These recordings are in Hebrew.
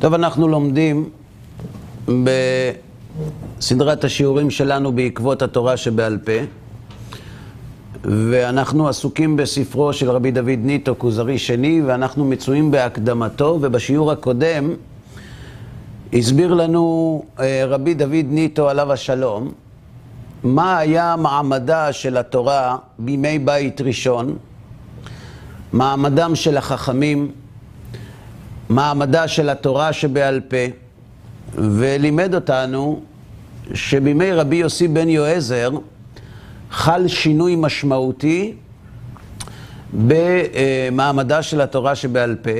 טוב, אנחנו לומדים בסדרת השיעורים שלנו בעקבות התורה שבעל פה, ואנחנו עסוקים בספרו של רבי דוד ניטו, כוזרי שני, ואנחנו מצויים בהקדמתו, ובשיעור הקודם הסביר לנו אה, רבי דוד ניטו, עליו השלום, מה היה מעמדה של התורה בימי בית ראשון, מעמדם של החכמים, מעמדה של התורה שבעל פה, ולימד אותנו שבימי רבי יוסי בן יועזר חל שינוי משמעותי במעמדה של התורה שבעל פה,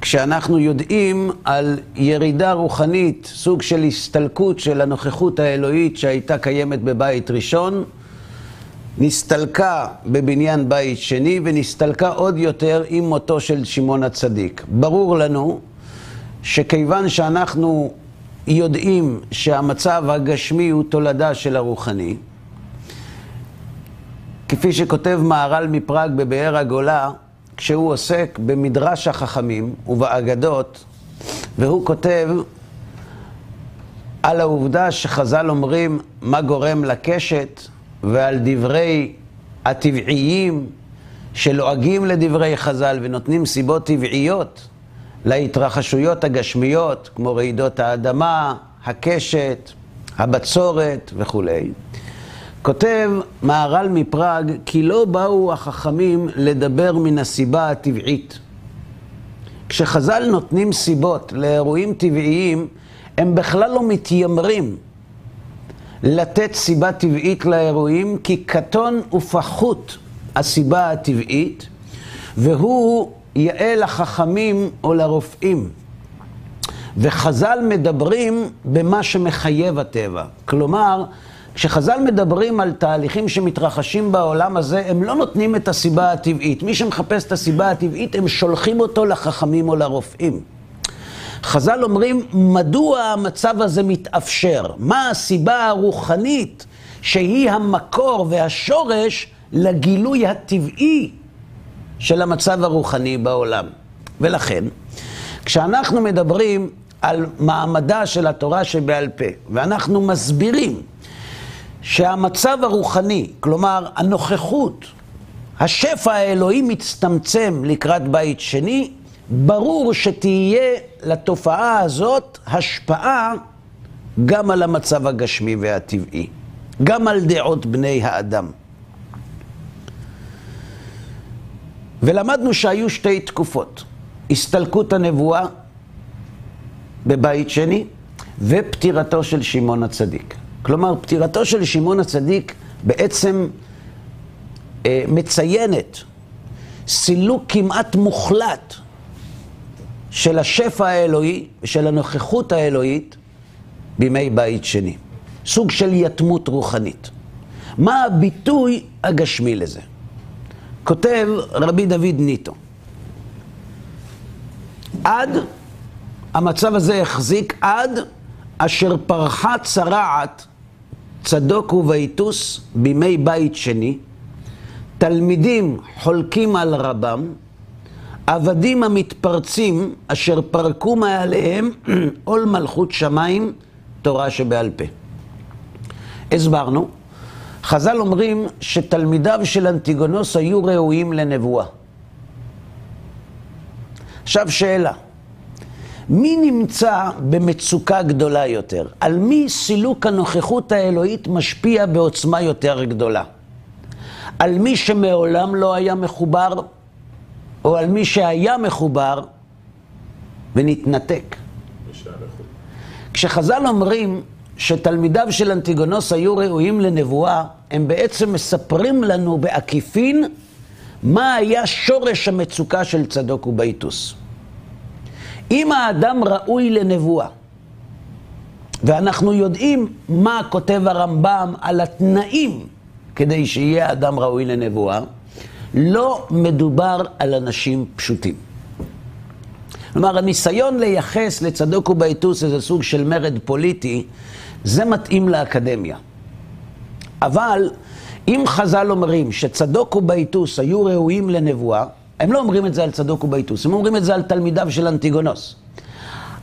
כשאנחנו יודעים על ירידה רוחנית, סוג של הסתלקות של הנוכחות האלוהית שהייתה קיימת בבית ראשון, נסתלקה בבניין בית שני ונסתלקה עוד יותר עם מותו של שמעון הצדיק. ברור לנו שכיוון שאנחנו יודעים שהמצב הגשמי הוא תולדה של הרוחני, כפי שכותב מהר"ל מפראג בבאר הגולה, כשהוא עוסק במדרש החכמים ובאגדות, והוא כותב על העובדה שחז"ל אומרים מה גורם לקשת, ועל דברי הטבעיים שלועגים לדברי חז"ל ונותנים סיבות טבעיות להתרחשויות הגשמיות, כמו רעידות האדמה, הקשת, הבצורת וכולי. כותב מהר"ל מפראג, כי לא באו החכמים לדבר מן הסיבה הטבעית. כשחז"ל נותנים סיבות לאירועים טבעיים, הם בכלל לא מתיימרים לתת סיבה טבעית לאירועים, כי קטון ופחות הסיבה הטבעית, והוא יאה לחכמים או לרופאים. וחז"ל מדברים במה שמחייב הטבע. כלומר, כשחז"ל מדברים על תהליכים שמתרחשים בעולם הזה, הם לא נותנים את הסיבה הטבעית. מי שמחפש את הסיבה הטבעית, הם שולחים אותו לחכמים או לרופאים. חז"ל אומרים, מדוע המצב הזה מתאפשר? מה הסיבה הרוחנית שהיא המקור והשורש לגילוי הטבעי של המצב הרוחני בעולם? ולכן, כשאנחנו מדברים על מעמדה של התורה שבעל פה, ואנחנו מסבירים שהמצב הרוחני, כלומר הנוכחות, השפע האלוהי מצטמצם לקראת בית שני, ברור שתהיה לתופעה הזאת השפעה גם על המצב הגשמי והטבעי, גם על דעות בני האדם. ולמדנו שהיו שתי תקופות, הסתלקות הנבואה בבית שני ופטירתו של שמעון הצדיק. כלומר, פטירתו של שמעון הצדיק בעצם אה, מציינת סילוק כמעט מוחלט של השפע האלוהי ושל הנוכחות האלוהית בימי בית שני. סוג של יתמות רוחנית. מה הביטוי הגשמי לזה? כותב רבי דוד ניטו, עד, המצב הזה החזיק עד אשר פרחה צרעת צדוק ובייטוס בימי בית שני, תלמידים חולקים על רבם, עבדים המתפרצים אשר פרקו מעליהם עול מלכות שמיים, תורה שבעל פה. הסברנו, חז"ל אומרים שתלמידיו של אנטיגונוס היו ראויים לנבואה. עכשיו שאלה, מי נמצא במצוקה גדולה יותר? על מי סילוק הנוכחות האלוהית משפיע בעוצמה יותר גדולה? על מי שמעולם לא היה מחובר או על מי שהיה מחובר ונתנתק. כשחז"ל אומרים שתלמידיו של אנטיגונוס היו ראויים לנבואה, הם בעצם מספרים לנו בעקיפין מה היה שורש המצוקה של צדוק ובייטוס. אם האדם ראוי לנבואה, ואנחנו יודעים מה כותב הרמב"ם על התנאים כדי שיהיה אדם ראוי לנבואה, לא מדובר על אנשים פשוטים. כלומר, הניסיון לייחס לצדוק ובייטוס איזה סוג של מרד פוליטי, זה מתאים לאקדמיה. אבל אם חז"ל אומרים שצדוק ובייטוס היו ראויים לנבואה, הם לא אומרים את זה על צדוק ובייטוס, הם אומרים את זה על תלמידיו של אנטיגונוס.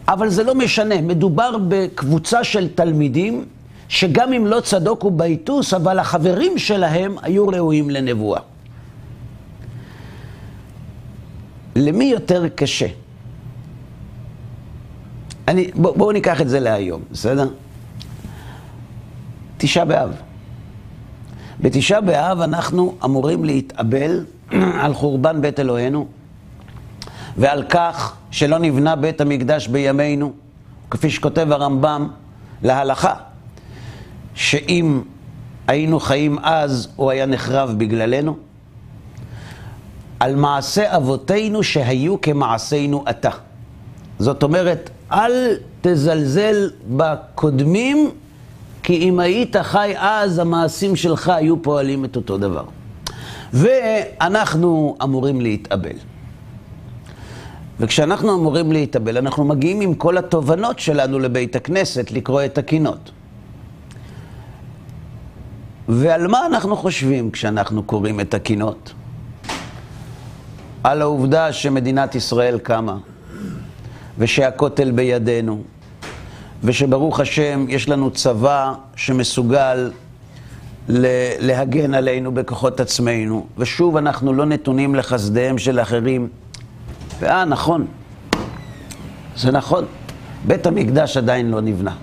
אבל זה לא משנה, מדובר בקבוצה של תלמידים שגם אם לא צדוק ובייטוס, אבל החברים שלהם היו ראויים לנבואה. למי יותר קשה? אני, בואו בוא ניקח את זה להיום, בסדר? תשעה באב. בתשעה באב אנחנו אמורים להתאבל על חורבן בית אלוהינו ועל כך שלא נבנה בית המקדש בימינו, כפי שכותב הרמב"ם להלכה, שאם היינו חיים אז, הוא היה נחרב בגללנו. על מעשה אבותינו שהיו כמעשינו עתה. זאת אומרת, אל תזלזל בקודמים, כי אם היית חי אז, המעשים שלך היו פועלים את אותו דבר. ואנחנו אמורים להתאבל. וכשאנחנו אמורים להתאבל, אנחנו מגיעים עם כל התובנות שלנו לבית הכנסת לקרוא את הקינות. ועל מה אנחנו חושבים כשאנחנו קוראים את הקינות? על העובדה שמדינת ישראל קמה, ושהכותל בידינו, ושברוך השם יש לנו צבא שמסוגל להגן עלינו בכוחות עצמנו, ושוב אנחנו לא נתונים לחסדיהם של אחרים. ואה, נכון, זה נכון, בית המקדש עדיין לא נבנה.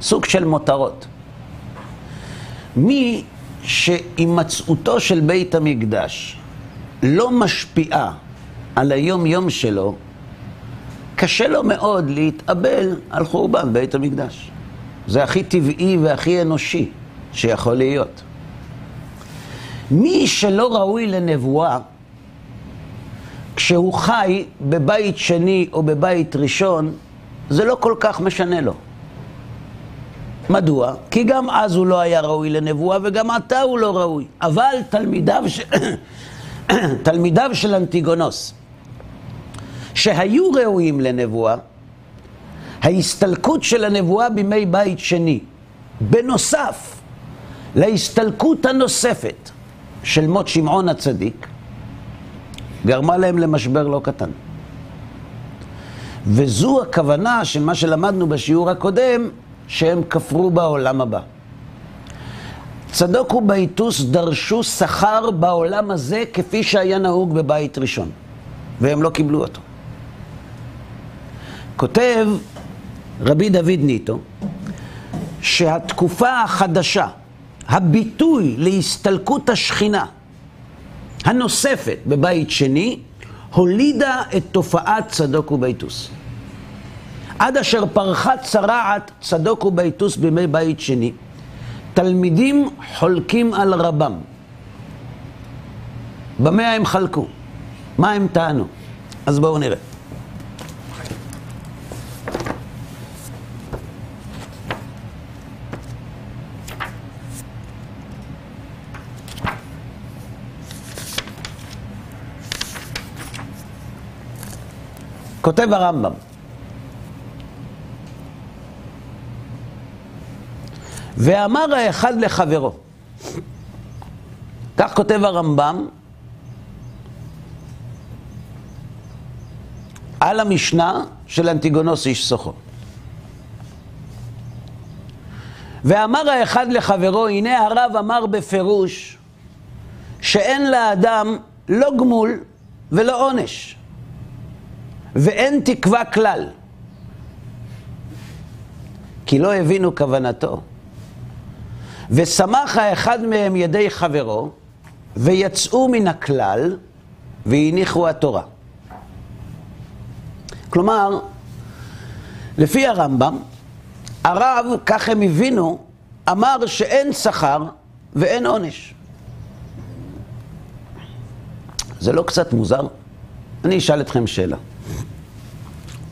סוג של מותרות. מי שהימצאותו של בית המקדש לא משפיעה על היום-יום שלו, קשה לו מאוד להתאבל על חורבן בית המקדש. זה הכי טבעי והכי אנושי שיכול להיות. מי שלא ראוי לנבואה, כשהוא חי בבית שני או בבית ראשון, זה לא כל כך משנה לו. מדוע? כי גם אז הוא לא היה ראוי לנבואה וגם עתה הוא לא ראוי. אבל תלמידיו, ש... תלמידיו של אנטיגונוס, שהיו ראויים לנבואה, ההסתלקות של הנבואה בימי בית שני, בנוסף להסתלקות הנוספת של מות שמעון הצדיק, גרמה להם למשבר לא קטן. וזו הכוונה של מה שלמדנו בשיעור הקודם, שהם כפרו בעולם הבא. צדוק ובייטוס דרשו שכר בעולם הזה כפי שהיה נהוג בבית ראשון, והם לא קיבלו אותו. כותב רבי דוד ניטו, שהתקופה החדשה, הביטוי להסתלקות השכינה הנוספת בבית שני, הולידה את תופעת צדוק ובייטוס. עד אשר פרחה צרעת צדוק ובייטוס בימי בית שני, תלמידים חולקים על רבם. במה הם חלקו? מה הם טענו? אז בואו נראה. כותב הרמב"ם, ואמר האחד לחברו, כך כותב הרמב"ם על המשנה של אנטיגונוס איש סוחו. ואמר האחד לחברו, הנה הרב אמר בפירוש שאין לאדם לא גמול ולא עונש. ואין תקווה כלל. כי לא הבינו כוונתו. ושמח האחד מהם ידי חברו, ויצאו מן הכלל, והניחו התורה. כלומר, לפי הרמב"ם, הרב, כך הם הבינו, אמר שאין שכר ואין עונש. זה לא קצת מוזר? אני אשאל אתכם שאלה.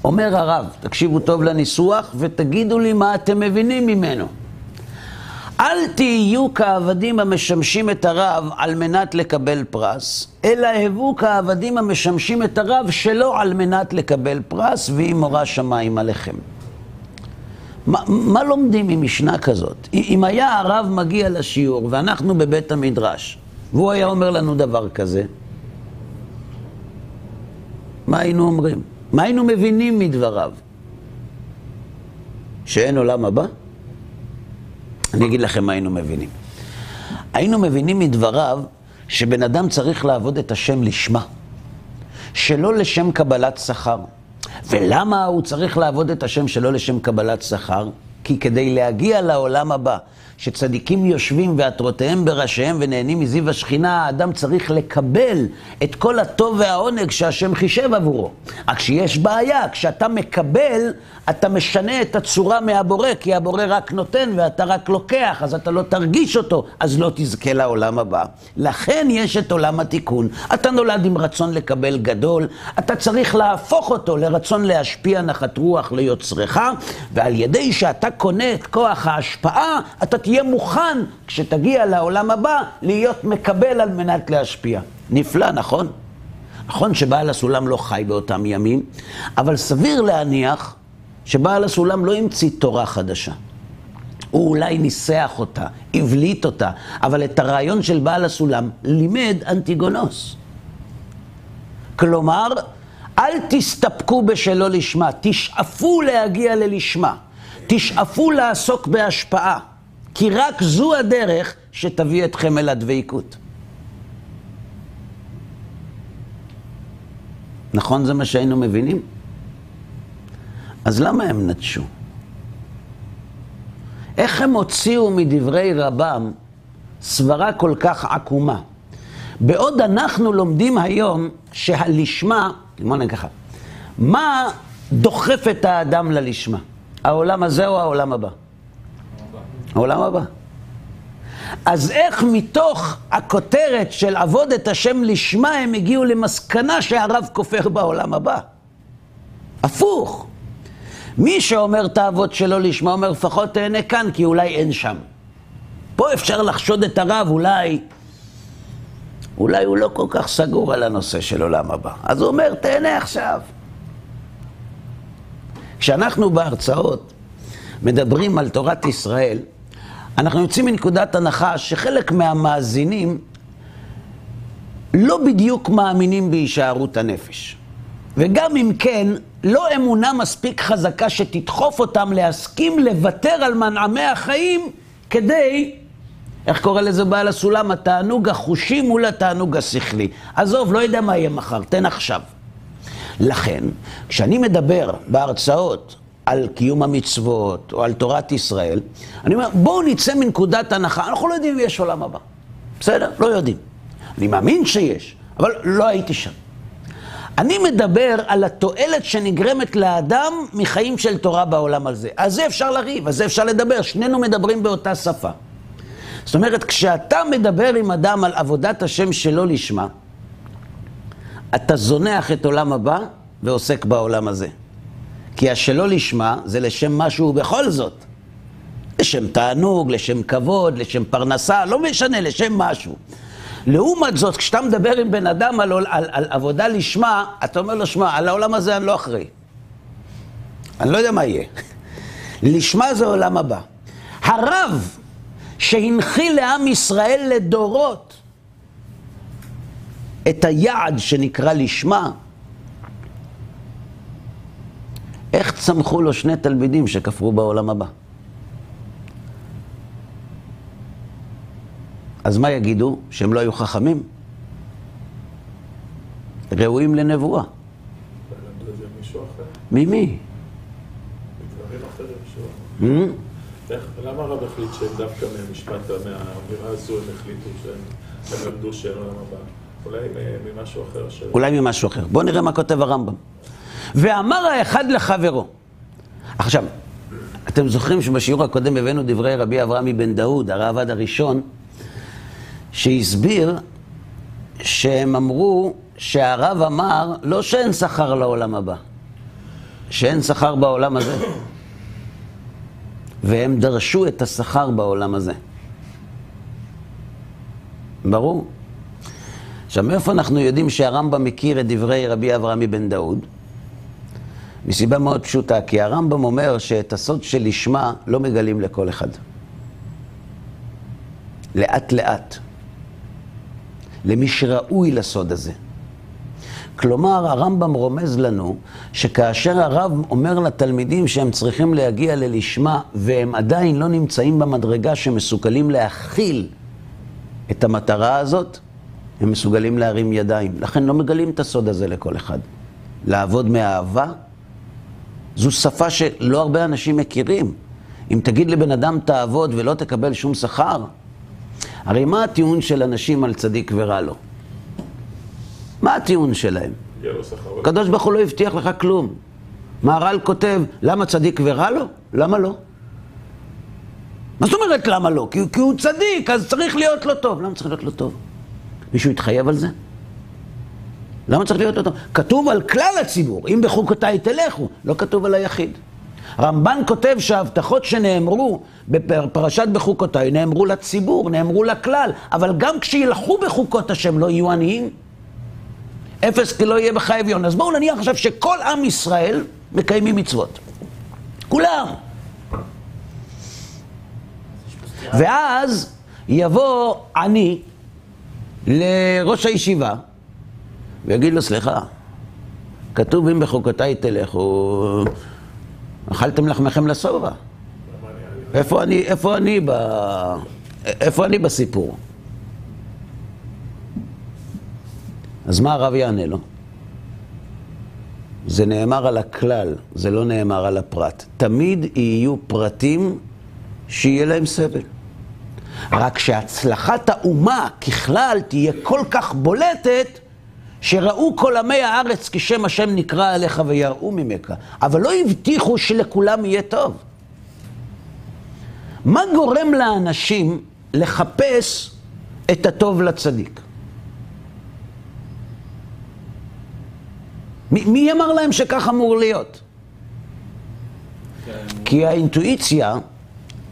אומר הרב, תקשיבו טוב לניסוח ותגידו לי מה אתם מבינים ממנו. אל תהיו כעבדים המשמשים את הרב על מנת לקבל פרס, אלא הבו כעבדים המשמשים את הרב שלא על מנת לקבל פרס, והיא מורה שמיים עליכם. מה, מה לומדים ממשנה כזאת? אם היה הרב מגיע לשיעור ואנחנו בבית המדרש, והוא היה אומר לנו דבר כזה, מה היינו אומרים? מה היינו מבינים מדבריו? שאין עולם הבא? אני אגיד לכם מה היינו מבינים. היינו מבינים מדבריו שבן אדם צריך לעבוד את השם לשמה, שלא לשם קבלת שכר. ולמה הוא צריך לעבוד את השם שלא לשם קבלת שכר? כי כדי להגיע לעולם הבא, שצדיקים יושבים ועטרותיהם בראשיהם ונהנים מזיו השכינה, האדם צריך לקבל את כל הטוב והעונג שהשם חישב עבורו. רק שיש בעיה, כשאתה מקבל, אתה משנה את הצורה מהבורא, כי הבורא רק נותן ואתה רק לוקח, אז אתה לא תרגיש אותו, אז לא תזכה לעולם הבא. לכן יש את עולם התיקון. אתה נולד עם רצון לקבל גדול, אתה צריך להפוך אותו לרצון להשפיע נחת רוח ליוצרך, ועל ידי שאתה קונה את כוח ההשפעה, אתה תהיה מוכן, כשתגיע לעולם הבא, להיות מקבל על מנת להשפיע. נפלא, נכון? נכון שבעל הסולם לא חי באותם ימים, אבל סביר להניח שבעל הסולם לא המציא תורה חדשה. הוא אולי ניסח אותה, הבליט אותה, אבל את הרעיון של בעל הסולם לימד אנטיגונוס. כלומר, אל תסתפקו בשלא לשמה, תשאפו להגיע ללשמה, תשאפו לעסוק בהשפעה. כי רק זו הדרך שתביא אתכם אל הדבקות. נכון זה מה שהיינו מבינים? אז למה הם נטשו? איך הם הוציאו מדברי רבם סברה כל כך עקומה? בעוד אנחנו לומדים היום שהלשמה, בוא נגיד ככה, מה דוחף את האדם ללשמה? העולם הזה או העולם הבא? העולם הבא. אז איך מתוך הכותרת של עבוד את השם לשמה הם הגיעו למסקנה שהרב כופר בעולם הבא? הפוך. מי שאומר תעבוד שלא לשמה אומר לפחות תהנה כאן כי אולי אין שם. פה אפשר לחשוד את הרב, אולי, אולי הוא לא כל כך סגור על הנושא של עולם הבא. אז הוא אומר, תהנה עכשיו. כשאנחנו בהרצאות מדברים על תורת ישראל, אנחנו יוצאים מנקודת הנחה שחלק מהמאזינים לא בדיוק מאמינים בהישארות הנפש. וגם אם כן, לא אמונה מספיק חזקה שתדחוף אותם להסכים לוותר על מנעמי החיים כדי, איך קורא לזה בעל הסולם? התענוג החושי מול התענוג השכלי. עזוב, לא יודע מה יהיה מחר, תן עכשיו. לכן, כשאני מדבר בהרצאות על קיום המצוות או על תורת ישראל, אני אומר, בואו נצא מנקודת הנחה, אנחנו לא יודעים אם יש עולם הבא. בסדר? לא יודעים. אני מאמין שיש, אבל לא הייתי שם. אני מדבר על התועלת שנגרמת לאדם מחיים של תורה בעולם הזה. על זה אפשר לריב, על זה אפשר לדבר, שנינו מדברים באותה שפה. זאת אומרת, כשאתה מדבר עם אדם על עבודת השם שלא לשמה, אתה זונח את עולם הבא ועוסק בעולם הזה. כי השלא לשמה זה לשם משהו בכל זאת. לשם תענוג, לשם כבוד, לשם פרנסה, לא משנה, לשם משהו. לעומת זאת, כשאתה מדבר עם בן אדם על, על, על, על עבודה לשמה, אתה אומר לו, שמע, על העולם הזה אני לא אחראי. אני לא יודע מה יהיה. לשמה זה עולם הבא. הרב שהנחיל לעם ישראל לדורות את היעד שנקרא לשמה, איך צמחו לו שני תלמידים שכפרו בעולם הבא? אז מה יגידו? שהם לא היו חכמים? ראויים לנבואה. ממי? למה הרב החליט שהם דווקא מהמשפט, מהאמירה הזו הם החליטו שהם למדו שאין עולם הבא? אולי ממשהו אחר? אולי ממשהו אחר. בואו נראה מה כותב הרמב"ם. ואמר האחד לחברו. עכשיו, אתם זוכרים שבשיעור הקודם הבאנו דברי רבי אברהם מבן דאוד, הרעב"ד הראשון, שהסביר שהם אמרו שהרב אמר לא שאין שכר לעולם הבא, שאין שכר בעולם הזה. והם דרשו את השכר בעולם הזה. ברור. עכשיו, מאיפה אנחנו יודעים שהרמב"ם מכיר את דברי רבי אברהם מבן דאוד? מסיבה מאוד פשוטה, כי הרמב"ם אומר שאת הסוד של לשמה לא מגלים לכל אחד. לאט לאט. למי שראוי לסוד הזה. כלומר, הרמב"ם רומז לנו שכאשר הרב אומר לתלמידים שהם צריכים להגיע ללשמה והם עדיין לא נמצאים במדרגה שמסוגלים להכיל את המטרה הזאת, הם מסוגלים להרים ידיים. לכן לא מגלים את הסוד הזה לכל אחד. לעבוד מאהבה, זו שפה שלא הרבה אנשים מכירים. אם תגיד לבן אדם תעבוד ולא תקבל שום שכר, הרי מה הטיעון של אנשים על צדיק ורע לו? מה הטיעון שלהם? הקדוש ברוך הוא לא הבטיח לך כלום. מהר"ל כותב, למה צדיק ורע לו? למה לא? מה זאת אומרת למה לא? כי, כי הוא צדיק, אז צריך להיות לו טוב. למה צריך להיות לו טוב? מישהו התחייב על זה? למה צריך להיות לו טוב? כתוב על כלל הציבור, אם בחוקותיי תלכו, לא כתוב על היחיד. רמב"ן כותב שההבטחות שנאמרו בפרשת בחוקותיי נאמרו לציבור, נאמרו לכלל, אבל גם כשילכו בחוקות השם לא יהיו עניים. אפס כי לא יהיה בך אביון. אז בואו נניח עכשיו שכל עם ישראל מקיימים מצוות. כולם. ואז יבוא אני לראש הישיבה ויגיד לו, סליחה, כתוב אם בחוקותיי תלכו, אכלתם לחמכם לשובע. איפה אני, איפה אני, ב... איפה אני בסיפור? אז מה הרב יענה לו? זה נאמר על הכלל, זה לא נאמר על הפרט. תמיד יהיו פרטים שיהיה להם סבל. רק שהצלחת האומה ככלל תהיה כל כך בולטת, שראו כל עמי הארץ כי שם השם נקרא עליך ויראו ממך. אבל לא הבטיחו שלכולם יהיה טוב. מה גורם לאנשים לחפש את הטוב לצדיק? מי, מי אמר להם שכך אמור להיות? כי האינטואיציה,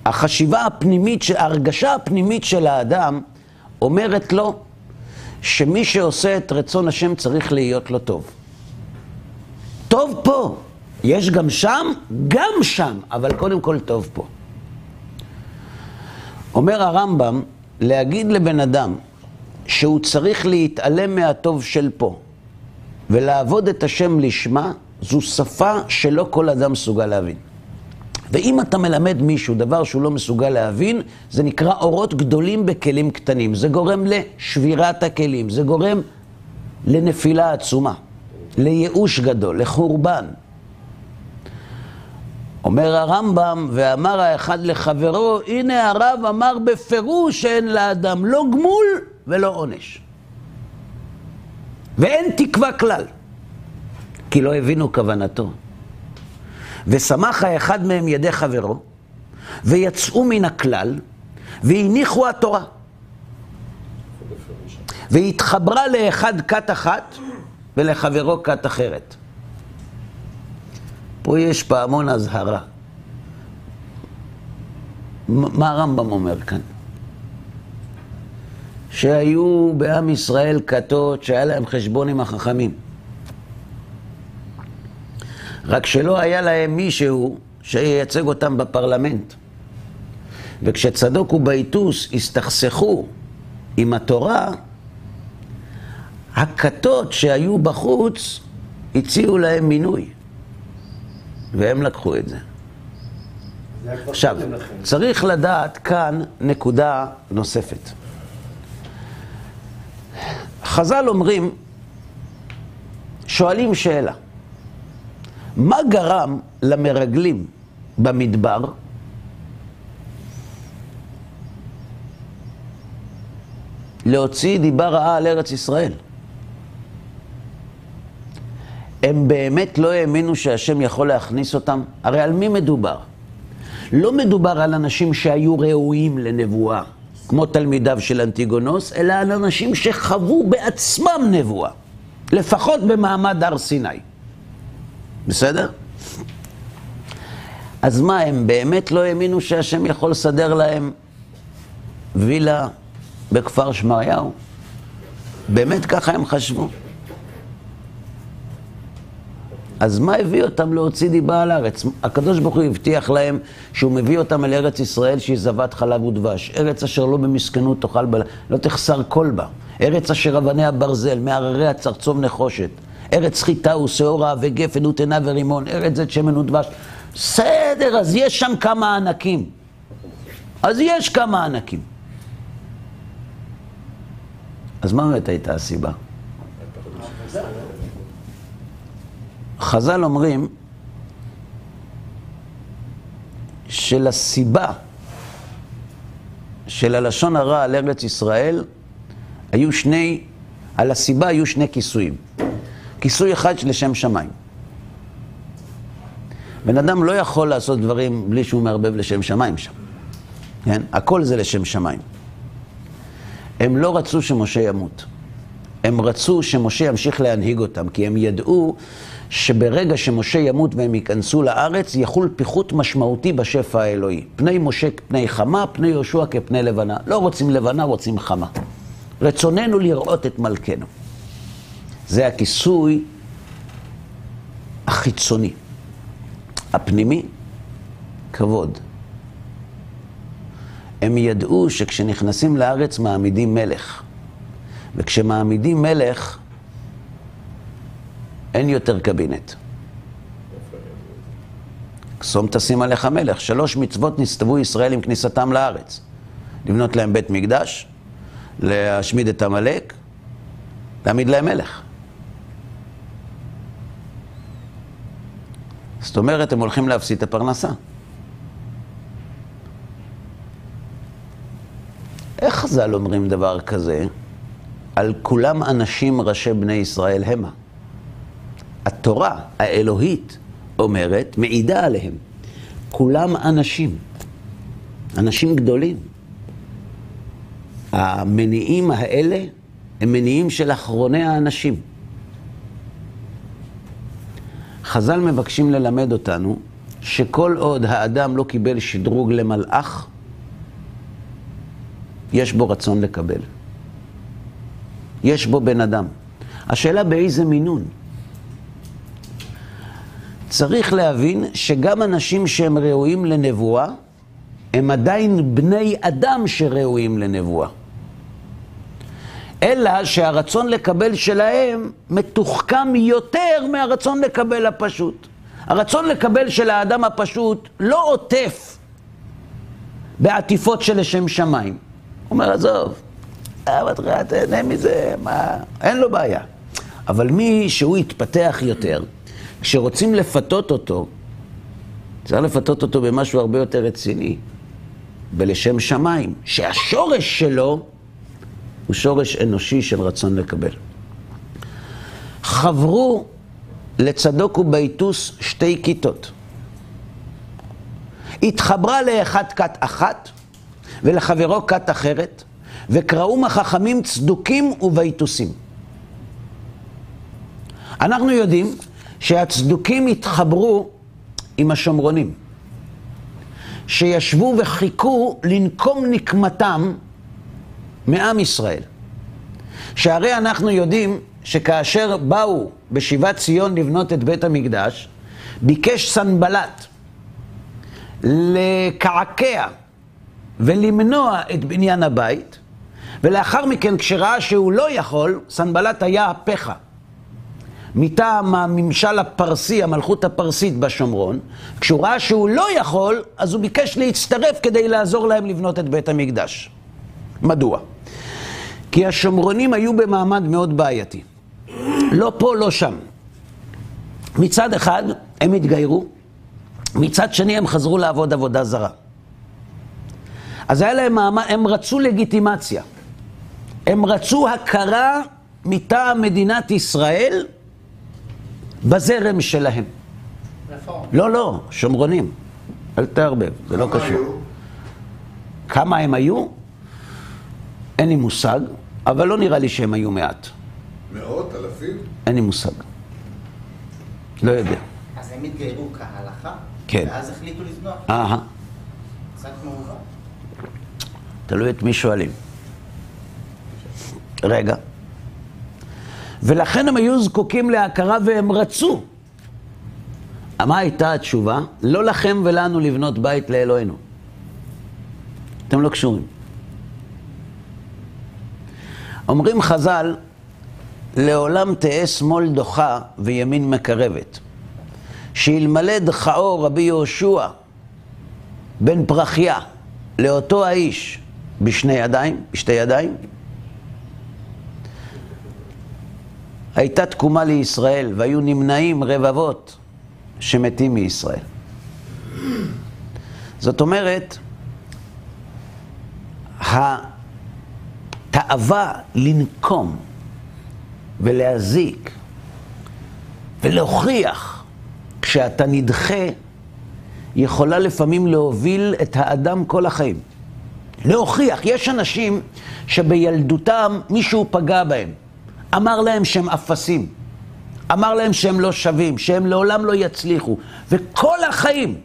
החשיבה הפנימית, ההרגשה הפנימית של האדם אומרת לו שמי שעושה את רצון השם צריך להיות לו טוב. טוב פה, יש גם שם, גם שם, אבל קודם כל טוב פה. אומר הרמב"ם, להגיד לבן אדם שהוא צריך להתעלם מהטוב של פה ולעבוד את השם לשמה, זו שפה שלא כל אדם מסוגל להבין. ואם אתה מלמד מישהו דבר שהוא לא מסוגל להבין, זה נקרא אורות גדולים בכלים קטנים. זה גורם לשבירת הכלים, זה גורם לנפילה עצומה, לייאוש גדול, לחורבן. אומר הרמב"ם, ואמר האחד לחברו, הנה הרב אמר בפירוש שאין לאדם לא גמול ולא עונש. ואין תקווה כלל, כי לא הבינו כוונתו. ושמח האחד מהם ידי חברו, ויצאו מן הכלל, והניחו התורה. והתחברה לאחד כת אחת, ולחברו כת אחרת. פה יש פעמון אזהרה. מה הרמב"ם אומר כאן? שהיו בעם ישראל כתות שהיה להם חשבון עם החכמים. רק שלא היה להם מישהו שייצג אותם בפרלמנט. וכשצדוק ובייטוס הסתכסכו עם התורה, הכתות שהיו בחוץ הציעו להם מינוי. והם לקחו את זה. עכשיו, צריך לדעת כאן נקודה נוספת. חז"ל אומרים, שואלים שאלה, מה גרם למרגלים במדבר להוציא דיבה רעה על ארץ ישראל? הם באמת לא האמינו שהשם יכול להכניס אותם? הרי על מי מדובר? לא מדובר על אנשים שהיו ראויים לנבואה, כמו תלמידיו של אנטיגונוס, אלא על אנשים שחוו בעצמם נבואה, לפחות במעמד הר סיני. בסדר? אז מה, הם באמת לא האמינו שהשם יכול לסדר להם וילה בכפר שמריהו? באמת ככה הם חשבו? אז מה הביא אותם להוציא דיבה על הארץ? הקדוש ברוך הוא הבטיח להם שהוא מביא אותם אל ארץ ישראל שהיא זבת חלב ודבש. ארץ אשר לא במסכנות תאכל בה, לא תחסר כל בה. ארץ אשר אבניה ברזל, מהרריה צרצום נחושת. ארץ חיטה ושעורה וגפן ותנה ורימון, ארץ זית שמן ודבש. בסדר, אז יש שם כמה ענקים. אז יש כמה ענקים. אז מה באמת הייתה הסיבה? חז"ל אומרים שלסיבה של הלשון הרע על ארץ ישראל היו שני, על הסיבה היו שני כיסויים. כיסוי אחד לשם שמיים. בן אדם לא יכול לעשות דברים בלי שהוא מערבב לשם שמיים שם. כן? הכל זה לשם שמיים. הם לא רצו שמשה ימות. הם רצו שמשה ימשיך להנהיג אותם, כי הם ידעו שברגע שמשה ימות והם ייכנסו לארץ, יחול פיחות משמעותי בשפע האלוהי. פני משה כפני חמה, פני יהושע כפני לבנה. לא רוצים לבנה, רוצים חמה. רצוננו לראות את מלכנו. זה הכיסוי החיצוני. הפנימי, כבוד. הם ידעו שכשנכנסים לארץ מעמידים מלך. וכשמעמידים מלך, אין יותר קבינט. קסום תשים עליך מלך. שלוש מצוות נסתוו ישראל עם כניסתם לארץ. לבנות להם בית מקדש, להשמיד את עמלק, להעמיד להם מלך. זאת אומרת, הם הולכים להפסיד את הפרנסה. איך חז"ל אומרים דבר כזה? על כולם אנשים ראשי בני ישראל המה. התורה האלוהית אומרת, מעידה עליהם, כולם אנשים, אנשים גדולים. המניעים האלה הם מניעים של אחרוני האנשים. חז"ל מבקשים ללמד אותנו שכל עוד האדם לא קיבל שדרוג למלאך, יש בו רצון לקבל. יש בו בן אדם. השאלה באיזה מינון. צריך להבין שגם אנשים שהם ראויים לנבואה, הם עדיין בני אדם שראויים לנבואה. אלא שהרצון לקבל שלהם מתוחכם יותר מהרצון לקבל הפשוט. הרצון לקבל של האדם הפשוט לא עוטף בעטיפות שלשם שמיים. הוא אומר, עזוב, אה, תהנה מזה, מה, אין לו בעיה. אבל מי שהוא יתפתח יותר, כשרוצים לפתות אותו, צריך לפתות אותו במשהו הרבה יותר רציני, בלשם שמיים, שהשורש שלו הוא שורש אנושי של רצון לקבל. חברו לצדוק ובייטוס שתי כיתות. התחברה לאחד כת אחת ולחברו כת אחרת, וקראום החכמים צדוקים ובייטוסים. אנחנו יודעים שהצדוקים התחברו עם השומרונים, שישבו וחיכו לנקום נקמתם מעם ישראל. שהרי אנחנו יודעים שכאשר באו בשיבת ציון לבנות את בית המקדש, ביקש סנבלט לקעקע ולמנוע את בניין הבית, ולאחר מכן, כשראה שהוא לא יכול, סנבלט היה הפכה. מטעם הממשל הפרסי, המלכות הפרסית בשומרון, כשהוא ראה שהוא לא יכול, אז הוא ביקש להצטרף כדי לעזור להם לבנות את בית המקדש. מדוע? כי השומרונים היו במעמד מאוד בעייתי. לא פה, לא שם. מצד אחד, הם התגיירו, מצד שני, הם חזרו לעבוד עבודה זרה. אז היה להם מעמד, הם רצו לגיטימציה. הם רצו הכרה מטעם מדינת ישראל בזרם שלהם. לא, לא, שומרונים. אל תערבב, זה לא קשור. היו? כמה הם היו? אין לי מושג, אבל לא נראה לי שהם היו מעט. מאות, אלפים? אין לי מושג. לא יודע. אז הם התגיירו כהלכה? כן. ואז החליטו לזנוח? אהה. קצת מעובר. תלוי את מי שואלים. רגע. ולכן הם היו זקוקים להכרה והם רצו. מה הייתה התשובה? לא לכם ולנו לבנות בית לאלוהינו. אתם לא קשורים. אומרים חז"ל לעולם תהא שמאל דוחה וימין מקרבת. שאלמלא דחאו רבי יהושע בן פרחיה לאותו האיש בשני ידיים, בשתי ידיים, הייתה תקומה לישראל והיו נמנעים רבבות שמתים מישראל. זאת אומרת, התאווה לנקום ולהזיק ולהוכיח כשאתה נדחה יכולה לפעמים להוביל את האדם כל החיים. להוכיח, יש אנשים שבילדותם מישהו פגע בהם, אמר להם שהם אפסים, אמר להם שהם לא שווים, שהם לעולם לא יצליחו, וכל החיים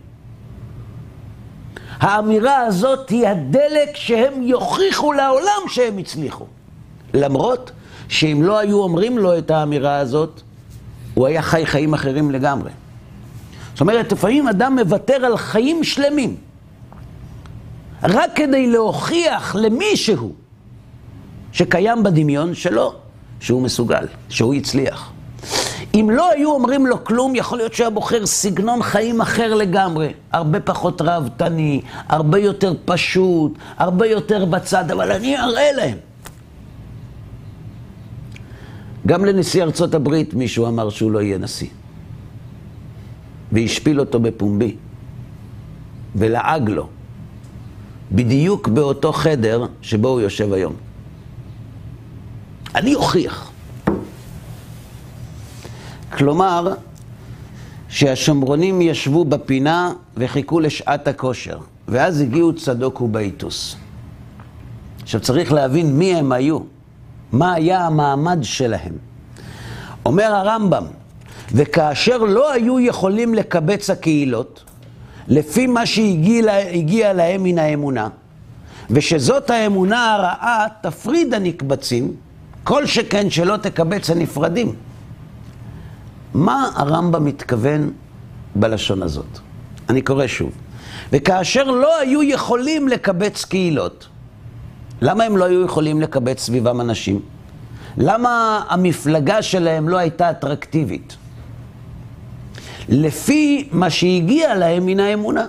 האמירה הזאת היא הדלק שהם יוכיחו לעולם שהם הצליחו. למרות שאם לא היו אומרים לו את האמירה הזאת, הוא היה חי חיים אחרים לגמרי. זאת אומרת, לפעמים אדם מוותר על חיים שלמים, רק כדי להוכיח למישהו שקיים בדמיון שלו, שהוא מסוגל, שהוא הצליח. אם לא היו אומרים לו כלום, יכול להיות שהיה בוחר סגנון חיים אחר לגמרי. הרבה פחות ראוותני, הרבה יותר פשוט, הרבה יותר בצד, אבל אני אראה להם. גם לנשיא ארצות הברית מישהו אמר שהוא לא יהיה נשיא. והשפיל אותו בפומבי, ולעג לו, בדיוק באותו חדר שבו הוא יושב היום. אני אוכיח. כלומר, שהשומרונים ישבו בפינה וחיכו לשעת הכושר, ואז הגיעו צדוק ובייטוס. עכשיו צריך להבין מי הם היו, מה היה המעמד שלהם. אומר הרמב"ם, וכאשר לא היו יכולים לקבץ הקהילות, לפי מה שהגיע להם מן האמונה, ושזאת האמונה הרעה תפריד הנקבצים, כל שכן שלא תקבץ הנפרדים. מה הרמב"ם מתכוון בלשון הזאת? אני קורא שוב. וכאשר לא היו יכולים לקבץ קהילות, למה הם לא היו יכולים לקבץ סביבם אנשים? למה המפלגה שלהם לא הייתה אטרקטיבית? לפי מה שהגיע להם מן האמונה.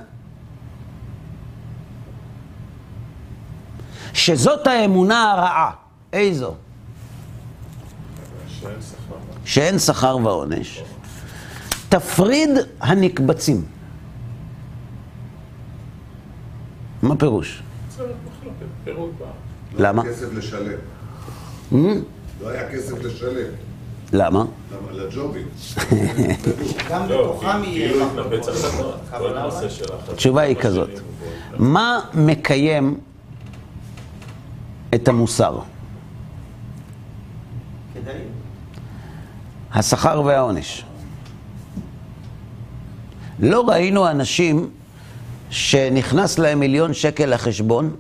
שזאת האמונה הרעה. איזו? שאין שכר. ועונש. תפריד הנקבצים. מה פירוש? בה. לא למה? היה כסף לשלם. Hmm? לא היה כסף לשלם. למה? למה? לג'ובים. גם לא, בתוכם יהיה... כאילו. התשובה היא כזאת. מה מקיים את המוסר? כדאי. השכר והעונש. לא ראינו אנשים שנכנס להם מיליון שקל לחשבון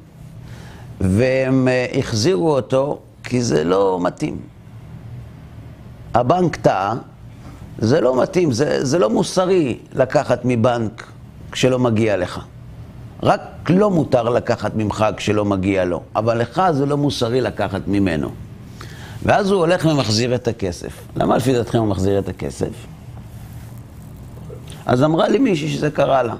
והם אה, החזירו אותו כי זה לא מתאים. הבנק טעה, זה לא מתאים, זה, זה לא מוסרי לקחת מבנק כשלא מגיע לך. רק לא מותר לקחת ממך כשלא מגיע לו, אבל לך זה לא מוסרי לקחת ממנו. ואז הוא הולך ומחזיר את הכסף. למה לפי דעתכם הוא מחזיר את הכסף? אז אמרה לי מישהי שזה קרה לה.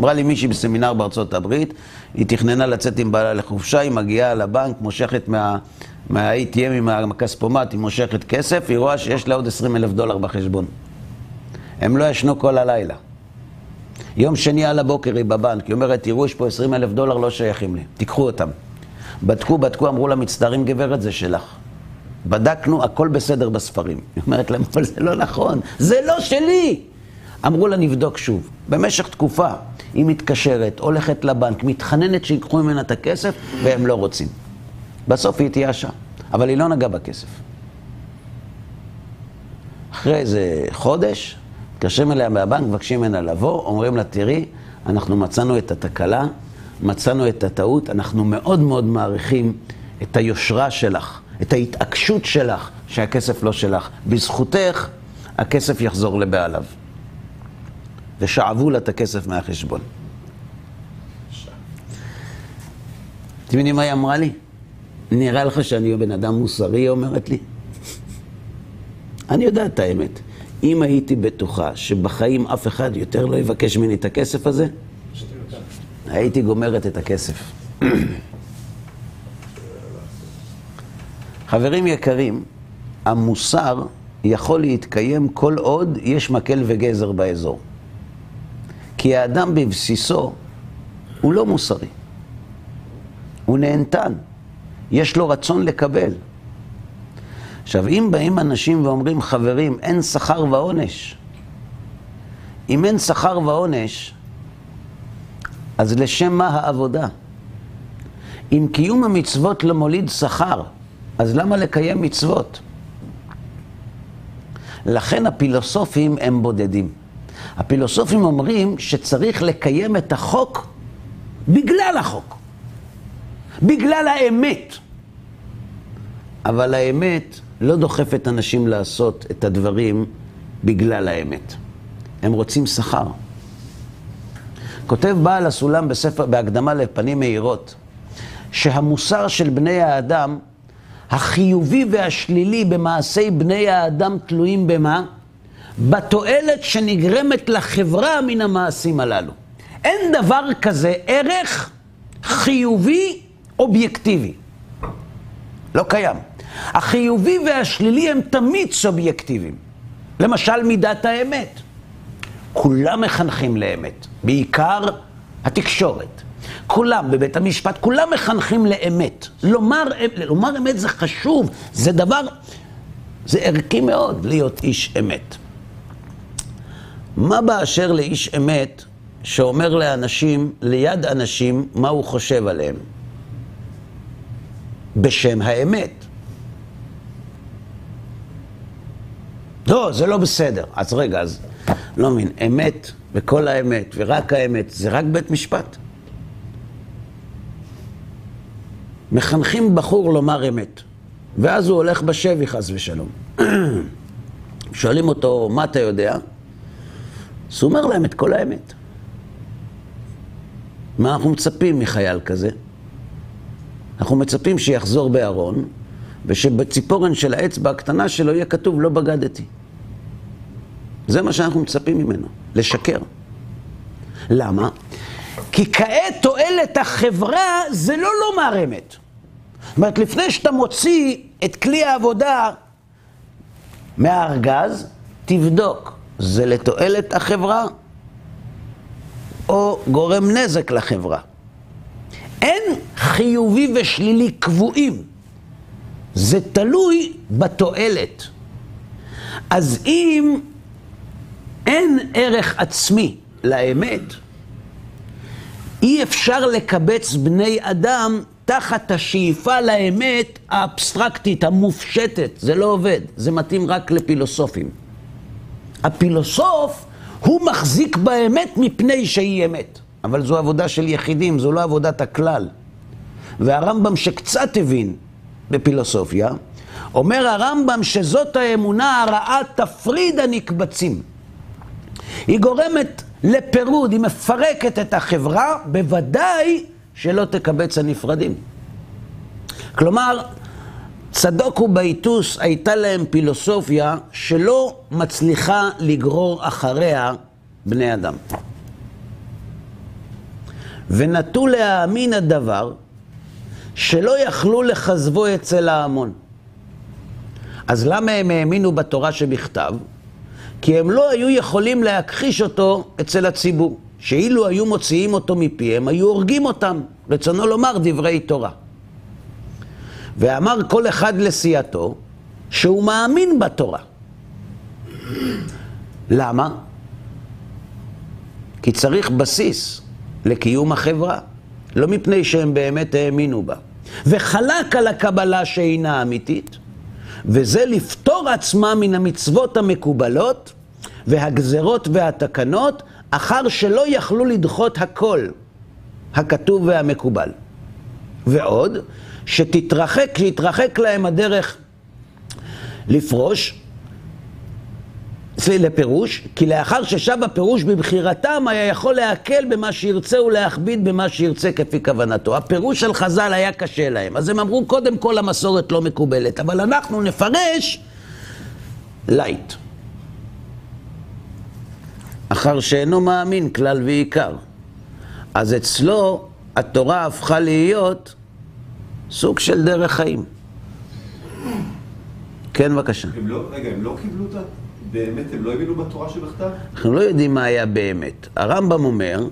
אמרה לי מישהי בסמינר בארצות הברית, היא תכננה לצאת עם בעלה לחופשה, היא מגיעה לבנק, מושכת מה, מה-ATM עם הכספומט, היא מושכת כסף, היא רואה שיש לה עוד 20 אלף דולר בחשבון. הם לא ישנו כל הלילה. יום שני על הבוקר היא בבנק, היא אומרת, תראו, יש פה 20 אלף דולר, לא שייכים לי, תיקחו אותם. בדקו, בדקו, אמרו לה, מצטערים גברת, זה שלך. בדקנו, הכל בסדר בספרים. היא אומרת להם, אבל זה לא נכון, זה לא שלי! אמרו לה, נבדוק שוב. במשך תקופה היא מתקשרת, הולכת לבנק, מתחננת שיקחו ממנה את הכסף, והם לא רוצים. בסוף היא התייאשה, אבל היא לא נגעה בכסף. אחרי איזה חודש, מתקשרים אליה מהבנק, מבקשים ממנה לבוא, אומרים לה, תראי, אנחנו מצאנו את התקלה, מצאנו את הטעות, אנחנו מאוד מאוד מעריכים את היושרה שלך, את ההתעקשות שלך שהכסף לא שלך. בזכותך, הכסף יחזור לבעליו. ושאבו לה את הכסף מהחשבון. אתם יודעים מה היא אמרה לי? נראה לך שאני בן אדם מוסרי, היא אומרת לי. אני יודע את האמת. אם הייתי בטוחה שבחיים אף אחד יותר לא יבקש ממני את הכסף הזה, הייתי גומרת את הכסף. חברים יקרים, המוסר יכול להתקיים כל עוד יש מקל וגזר באזור. כי האדם בבסיסו הוא לא מוסרי. הוא נהנתן. יש לו רצון לקבל. עכשיו, אם באים אנשים ואומרים, חברים, אין שכר ועונש. אם אין שכר ועונש, אז לשם מה העבודה? אם קיום המצוות לא מוליד שכר, אז למה לקיים מצוות? לכן הפילוסופים הם בודדים. הפילוסופים אומרים שצריך לקיים את החוק בגלל החוק, בגלל האמת. אבל האמת לא דוחפת אנשים לעשות את הדברים בגלל האמת. הם רוצים שכר. כותב בעל הסולם בספר, בהקדמה לפנים מאירות, שהמוסר של בני האדם, החיובי והשלילי במעשי בני האדם תלויים במה? בתועלת שנגרמת לחברה מן המעשים הללו. אין דבר כזה ערך חיובי אובייקטיבי. לא קיים. החיובי והשלילי הם תמיד סובייקטיביים. למשל, מידת האמת. כולם מחנכים לאמת, בעיקר התקשורת. כולם בבית המשפט, כולם מחנכים לאמת. לומר, לומר אמת זה חשוב, זה דבר, זה ערכי מאוד להיות איש אמת. מה באשר לאיש אמת שאומר לאנשים, ליד אנשים, מה הוא חושב עליהם? בשם האמת. לא, זה לא בסדר. אז רגע, אז לא מבין, אמת וכל האמת ורק האמת, זה רק בית משפט? מחנכים בחור לומר אמת, ואז הוא הולך בשבי חס ושלום. שואלים אותו, מה אתה יודע? אז הוא אומר להם את כל האמת. מה אנחנו מצפים מחייל כזה? אנחנו מצפים שיחזור בארון, ושבציפורן של האצבע הקטנה שלו יהיה כתוב לא בגדתי. זה מה שאנחנו מצפים ממנו, לשקר. למה? כי כעת תועלת החברה זה לא לומר אמת. זאת אומרת, לפני שאתה מוציא את כלי העבודה מהארגז, תבדוק, זה לתועלת החברה או גורם נזק לחברה. אין חיובי ושלילי קבועים. זה תלוי בתועלת. אז אם אין ערך עצמי לאמת, אי אפשר לקבץ בני אדם תחת השאיפה לאמת האבסטרקטית, המופשטת. זה לא עובד, זה מתאים רק לפילוסופים. הפילוסוף, הוא מחזיק באמת מפני שהיא אמת. אבל זו עבודה של יחידים, זו לא עבודת הכלל. והרמב"ם שקצת הבין בפילוסופיה, אומר הרמב"ם שזאת האמונה הרעה תפריד הנקבצים. היא גורמת לפירוד, היא מפרקת את החברה, בוודאי שלא תקבץ הנפרדים. כלומר, צדוק ובייטוס הייתה להם פילוסופיה שלא מצליחה לגרור אחריה בני אדם. ונטו להאמין הדבר שלא יכלו לכזבו אצל ההמון. אז למה הם האמינו בתורה שבכתב? כי הם לא היו יכולים להכחיש אותו אצל הציבור. שאילו היו מוציאים אותו מפיהם, היו הורגים אותם. רצונו לומר דברי תורה. ואמר כל אחד לסיעתו שהוא מאמין בתורה. למה? כי צריך בסיס לקיום החברה, לא מפני שהם באמת האמינו בה. וחלק על הקבלה שאינה אמיתית, וזה לפטור עצמם מן המצוות המקובלות והגזרות והתקנות, אחר שלא יכלו לדחות הכל, הכתוב והמקובל. ועוד, שתתרחק, שיתרחק להם הדרך לפרוש, לפירוש, כי לאחר ששב הפירוש בבחירתם, היה יכול להקל במה שירצה ולהכביד במה שירצה כפי כוונתו. הפירוש של חז"ל היה קשה להם, אז הם אמרו, קודם כל המסורת לא מקובלת, אבל אנחנו נפרש לייט. אחר שאינו מאמין כלל ועיקר. אז אצלו התורה הפכה להיות סוג של דרך חיים. כן, בבקשה. הם לא, רגע, הם לא קיבלו את ה... באמת, הם לא האמינו בתורה שבכתב? אנחנו לא יודעים מה היה באמת. הרמב"ם אומר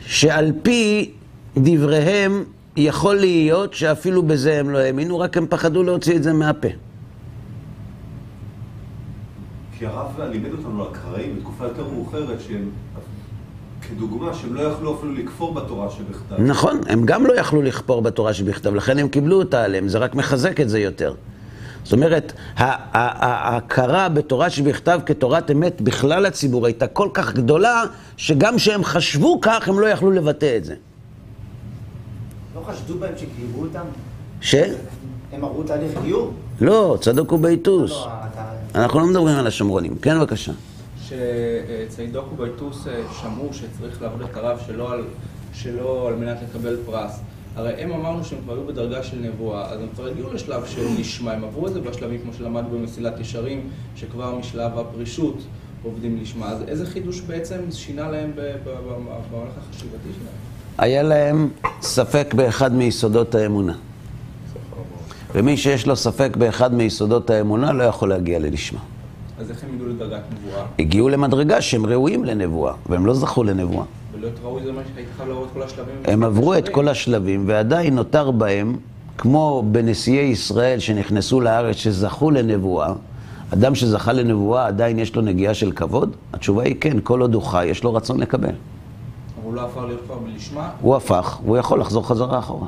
שעל פי דבריהם יכול להיות שאפילו בזה הם לא האמינו, רק הם פחדו להוציא את זה מהפה. כי הרב לימד אותנו על קראים בתקופה יותר מאוחרת, שהם, כדוגמה, שהם לא יכלו אפילו לכפור בתורה שבכתב. נכון, הם גם לא יכלו לכפור בתורה שבכתב, לכן הם קיבלו אותה עליהם, זה רק מחזק את זה יותר. זאת אומרת, ההכרה בתורה שבכתב כתורת אמת בכלל הציבור הייתה כל כך גדולה, שגם כשהם חשבו כך, הם לא יכלו לבטא את זה. לא חשדו בהם שגיירו אותם? ש? הם עברו תהליך גיור? לא, צדוק וביתוס. לא, אתה... אנחנו לא מדברים על השומרונים. כן, בבקשה. שציידוק ובייטוס אה, שמעו שצריך לעבוד את הרב שלא על, שלא על מנת לקבל פרס. הרי הם אמרנו שהם כבר היו בדרגה של נבואה, אז הם כבר הגיעו לשלב של לשמה, הם עברו את זה בשלבים כמו שלמדנו במסילת ישרים, שכבר משלב הפרישות עובדים לשמה. אז איזה חידוש בעצם שינה להם במהלך החשיבתי שלהם? היה להם ספק באחד מיסודות האמונה. ומי שיש לו ספק באחד מיסודות האמונה לא יכול להגיע ללשמה. אז איך הם הגיעו לדרגת נבואה? הגיעו למדרגה שהם ראויים לנבואה, והם לא זכו לנבואה. ולהיות ראוי זה מה שהיית חייב לעבור את כל השלבים. הם עברו את. כל השלבים, ועדיין נותר בהם, כמו בנשיאי ישראל שנכנסו לארץ, שזכו לנבואה, אדם שזכה לנבואה עדיין יש לו נגיעה של כבוד? התשובה היא כן, כל עוד הוא חי, יש לו רצון לקבל. אבל הוא לא הפך להיות כבר בלשמה, הוא הפך, והוא יכול לחזור חזרה אחורה.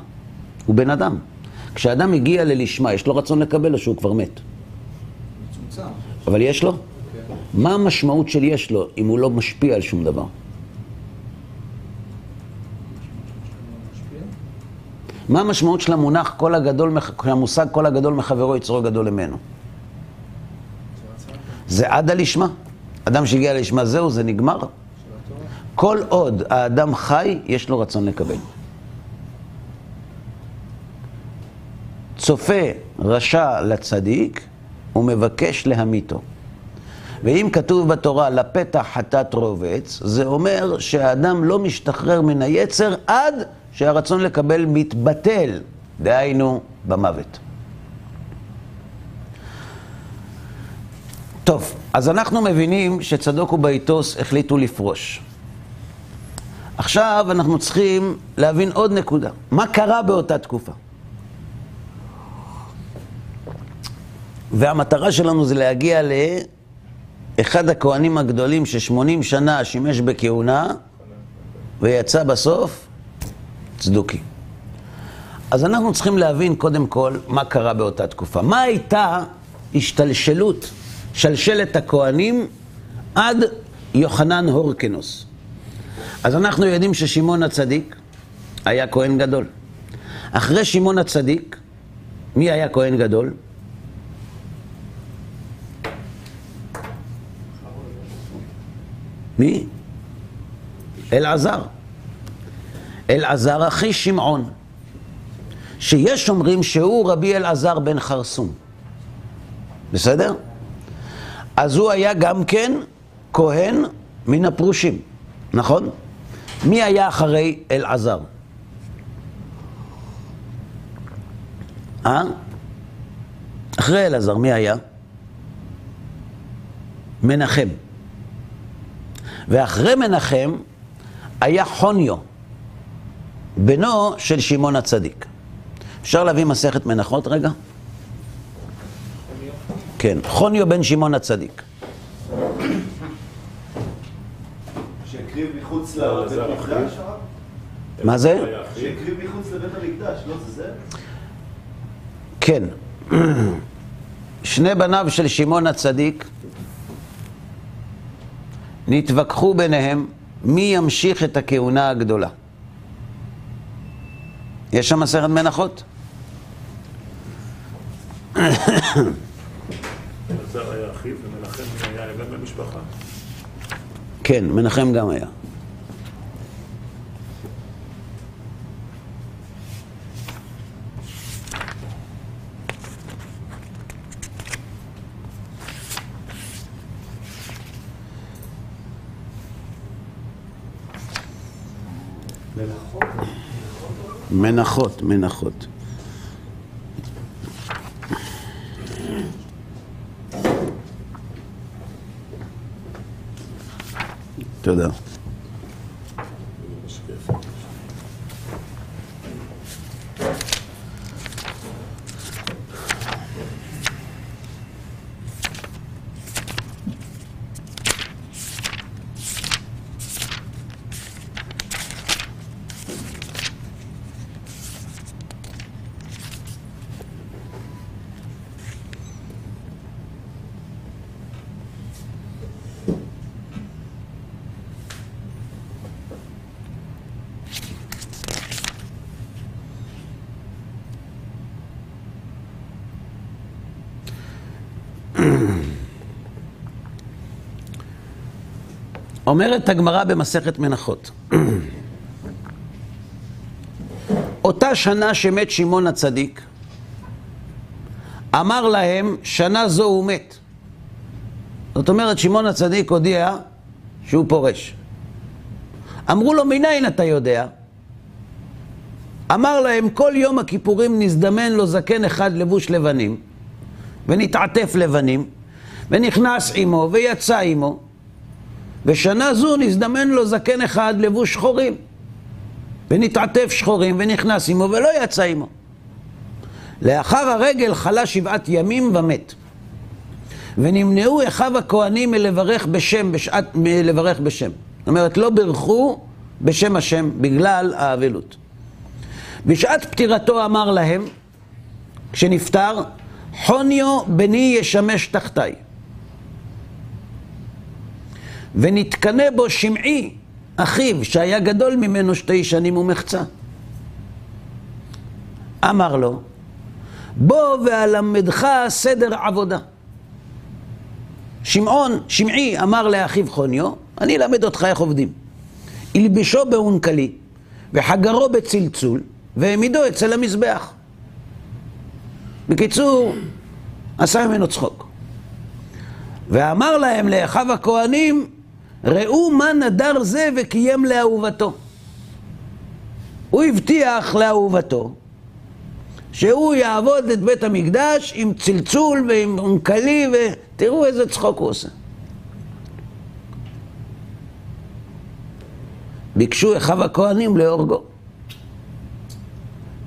הוא בן אדם. כשאדם הגיע ללשמה, יש לו רצון לקבל או שהוא כבר מת? אבל יש לו? כן. מה המשמעות של יש לו אם הוא לא משפיע על שום דבר? מה המשמעות של המונח כל הגדול, המושג כל הגדול מחברו יצרו גדול ממנו? זה עד הלשמה. אדם שהגיע ללשמה זהו, זה נגמר. כל עוד האדם חי, יש לו רצון לקבל. צופה רשע לצדיק ומבקש להמיתו. ואם כתוב בתורה לפתח חטאת רובץ, זה אומר שהאדם לא משתחרר מן היצר עד שהרצון לקבל מתבטל, דהיינו במוות. טוב, אז אנחנו מבינים שצדוק ובייטוס החליטו לפרוש. עכשיו אנחנו צריכים להבין עוד נקודה. מה קרה באותה תקופה? והמטרה שלנו זה להגיע לאחד הכהנים הגדולים ששמונים שנה שימש בכהונה ויצא בסוף צדוקי. אז אנחנו צריכים להבין קודם כל מה קרה באותה תקופה. מה הייתה השתלשלות, שלשלת הכהנים עד יוחנן הורקנוס. אז אנחנו יודעים ששמעון הצדיק היה כהן גדול. אחרי שמעון הצדיק, מי היה כהן גדול? מי? אלעזר. אלעזר אחי שמעון, שיש אומרים שהוא רבי אלעזר בן חרסום. בסדר? אז הוא היה גם כן כהן מן הפרושים, נכון? מי היה אחרי אלעזר? אה? אחרי אלעזר, מי היה? מנחם. ואחרי מנחם היה חוניו, בנו של שמעון הצדיק. אפשר להביא מסכת מנחות רגע? כן, חוניו בן שמעון הצדיק. שהקריב מחוץ לבית המקדש? מה זה? שהקריב מחוץ לבית המקדש, לא זה זה? כן. שני בניו של שמעון הצדיק נתווכחו ביניהם מי ימשיך את הכהונה הגדולה. יש שם מסכת מנחות? כן, מנחם גם היה. מנחות, מנחות. תודה. אומרת הגמרא במסכת מנחות. אותה שנה שמת שמעון הצדיק, אמר להם, שנה זו הוא מת. זאת אומרת, שמעון הצדיק הודיע שהוא פורש. אמרו לו, מניין אתה יודע? אמר להם, כל יום הכיפורים נזדמן לו זקן אחד לבוש לבנים, ונתעטף לבנים, ונכנס עמו, ויצא עמו, ושנה זו נזדמן לו זקן אחד לבוש שחורים, ונתעטף שחורים, ונכנס עמו, ולא יצא עמו. לאחר הרגל חלה שבעת ימים ומת. ונמנעו אחיו הכהנים מלברך בשם, בשעת, מלברך בשם. זאת אומרת, לא בירכו בשם השם בגלל האבלות. בשעת פטירתו אמר להם, כשנפטר, חוניו בני ישמש תחתיי. ונתקנא בו שמעי, אחיו, שהיה גדול ממנו שתי שנים ומחצה. אמר לו, בוא ואלמדך סדר עבודה. שמעון, שמעי, אמר לאחיו חוניו, אני אלמד אותך איך עובדים. הלבישו באונקלי, וחגרו בצלצול, והעמידו אצל המזבח. בקיצור, עשה ממנו צחוק. ואמר להם לאחיו הכהנים, ראו מה נדר זה וקיים לאהובתו. הוא הבטיח לאהובתו שהוא יעבוד את בית המקדש עם צלצול ועם אונקלי, ותראו איזה צחוק הוא עושה. ביקשו אחיו הכהנים להורגו.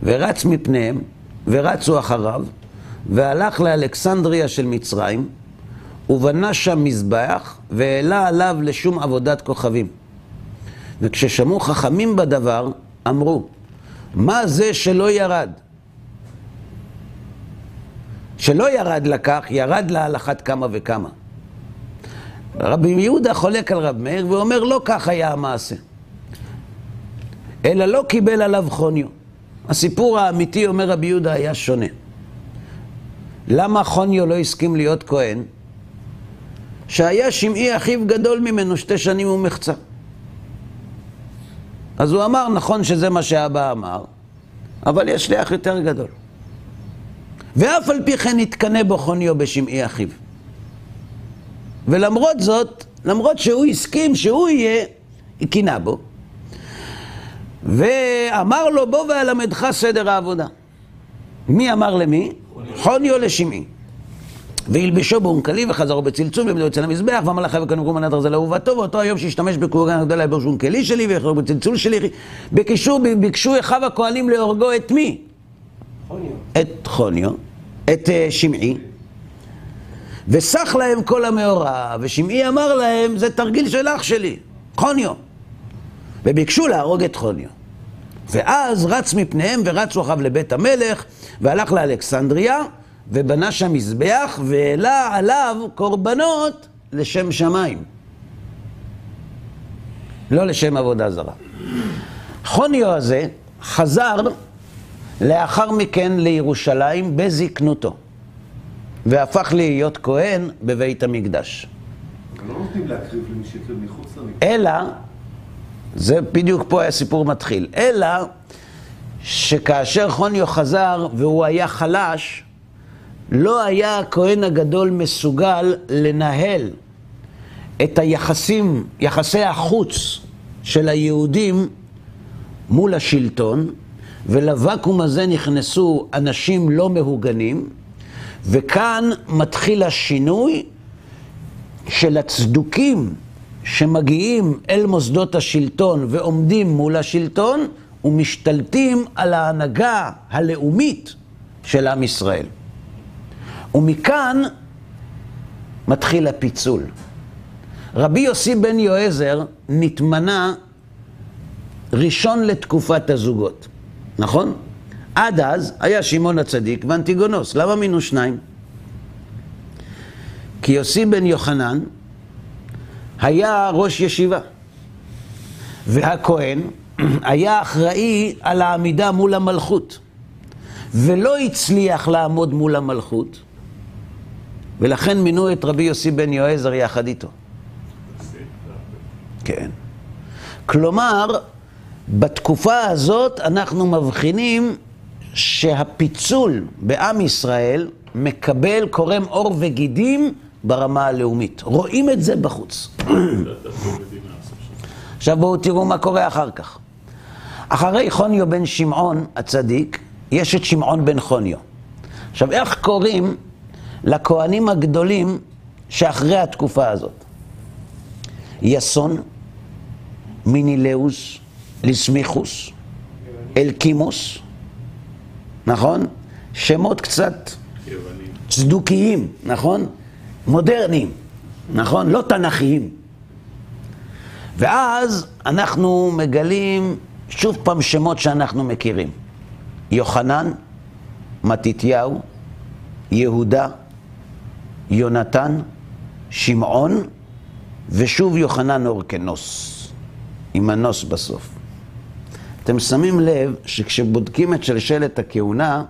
ורץ מפניהם, ורצו אחריו, והלך לאלכסנדריה של מצרים, ובנה שם מזבח, והעלה עליו לשום עבודת כוכבים. וכששמעו חכמים בדבר, אמרו, מה זה שלא ירד? שלא ירד לקח, ירד לה על אחת כמה וכמה. רבי יהודה חולק על רב מאיר ואומר, לא כך היה המעשה. אלא לא קיבל עליו חוניו. הסיפור האמיתי, אומר רבי יהודה, היה שונה. למה חוניו לא הסכים להיות כהן? שהיה שמעי אחיו גדול ממנו שתי שנים ומחצה. אז הוא אמר, נכון שזה מה שאבא אמר, אבל יש לי אח יותר גדול. ואף על פי כן התקנא בו חוניו בשמעי אחיו. ולמרות זאת, למרות שהוא הסכים שהוא יהיה, היא קינא בו. ואמר לו, בוא ואלמדך סדר העבודה. מי אמר למי? חוניו לשמעי. והלבשו באונקלי וחזרו בצלצול ועמדו אצל המזבח וכאן קוראים הנדר זה לאהובתו ואותו היום שהשתמש בכהונה הגדולה יבוש אונקלי שלי ויחזרו בצלצול שלי בקישור ביקשו אחיו הכהנים להורגו את מי? חוניו. את חוניו, את uh, שמעי וסח להם כל המאורע ושמעי אמר להם זה תרגיל של אח שלי, חוניו וביקשו להרוג את חוניו ואז רץ מפניהם ורצו אחריו לבית המלך והלך לאלכסנדריה ובנה שם מזבח והעלה עליו קורבנות לשם שמיים. לא לשם עבודה זרה. חוניו הזה חזר לאחר מכן לירושלים בזקנותו, והפך להיות כהן בבית המקדש. לא נותנים להקריב למי שהקריב מחוץ למקדש. אלא, זה בדיוק פה היה סיפור מתחיל, אלא שכאשר חוניו חזר והוא היה חלש, לא היה הכהן הגדול מסוגל לנהל את היחסים, יחסי החוץ של היהודים מול השלטון, ולוואקום הזה נכנסו אנשים לא מהוגנים, וכאן מתחיל השינוי של הצדוקים שמגיעים אל מוסדות השלטון ועומדים מול השלטון ומשתלטים על ההנהגה הלאומית של עם ישראל. ומכאן מתחיל הפיצול. רבי יוסי בן יועזר נתמנה ראשון לתקופת הזוגות, נכון? עד אז היה שמעון הצדיק ואנטיגונוס. למה מינו שניים? כי יוסי בן יוחנן היה ראש ישיבה, והכהן היה אחראי על העמידה מול המלכות, ולא הצליח לעמוד מול המלכות, ולכן מינו את רבי יוסי בן יועזר יחד איתו. כן. כלומר, בתקופה הזאת אנחנו מבחינים שהפיצול בעם ישראל מקבל, קורם עור וגידים ברמה הלאומית. רואים את זה בחוץ. עכשיו בואו תראו מה קורה אחר כך. אחרי חוניו בן שמעון הצדיק, יש את שמעון בן חוניו. עכשיו, איך קוראים לכהנים הגדולים שאחרי התקופה הזאת? יסון, מינילאוס, ליסמיכוס, אלקימוס, נכון? שמות קצת צדוקיים, נכון? מודרניים, נכון? לא תנכיים. ואז אנחנו מגלים שוב פעם שמות שאנחנו מכירים. יוחנן, מתתיהו, יהודה, יונתן, שמעון, ושוב יוחנן אורקנוס, עם הנוס בסוף. אתם שמים לב שכשבודקים את שלשלת הכהונה,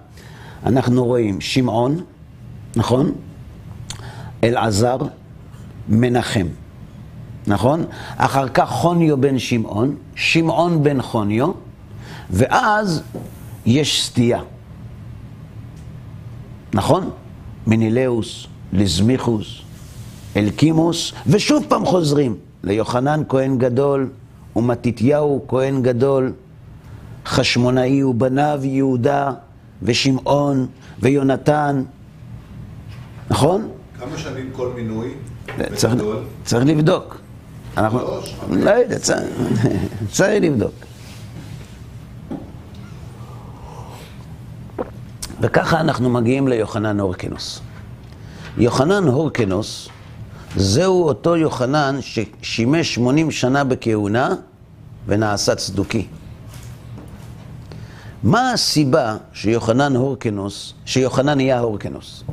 אנחנו רואים שמעון, נכון? אלעזר, מנחם, נכון? אחר כך חוניו בן שמעון, שמעון בן חוניו, ואז יש סטייה, נכון? מנילאוס, לזמיכוס, אלקימוס, ושוב פעם חוזרים ליוחנן כהן גדול ומתתיהו כהן גדול, חשמונאי ובניו יהודה ושמעון ויונתן, נכון? כמה שנים כל מינוי? צריך? צריך לבדוק. אנחנו... לא יודע, צריך, צריך לבדוק. וככה אנחנו מגיעים ליוחנן הורקנוס. יוחנן הורקנוס זהו אותו יוחנן ששימש 80 שנה בכהונה ונעשה צדוקי. מה הסיבה שיוחנן הורקנוס, שיוחנן נהיה הורקנוס?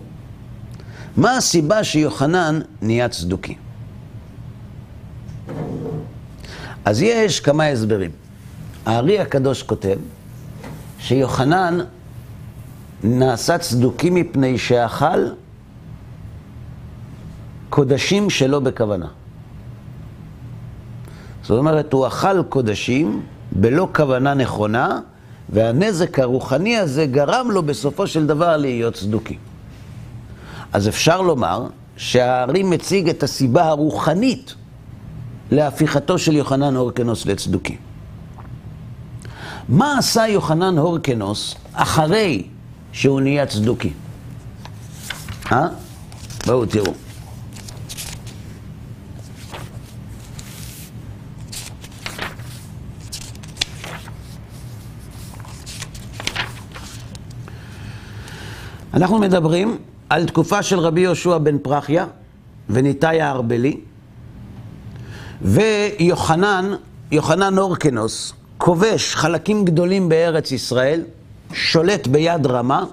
מה הסיבה שיוחנן נהיה צדוקי? אז יש כמה הסברים. הארי הקדוש כותב שיוחנן נעשה צדוקי מפני שאכל קודשים שלא בכוונה. זאת אומרת, הוא אכל קודשים בלא כוונה נכונה, והנזק הרוחני הזה גרם לו בסופו של דבר להיות צדוקי. אז אפשר לומר שהארי מציג את הסיבה הרוחנית להפיכתו של יוחנן הורקנוס לצדוקי. מה עשה יוחנן הורקנוס אחרי שהוא נהיה צדוקי? אה? בואו תראו. אנחנו מדברים על תקופה של רבי יהושע בן פרחיה וניתאי הארבלי ויוחנן, יוחנן אורקנוס, כובש חלקים גדולים בארץ ישראל, שולט ביד רמה,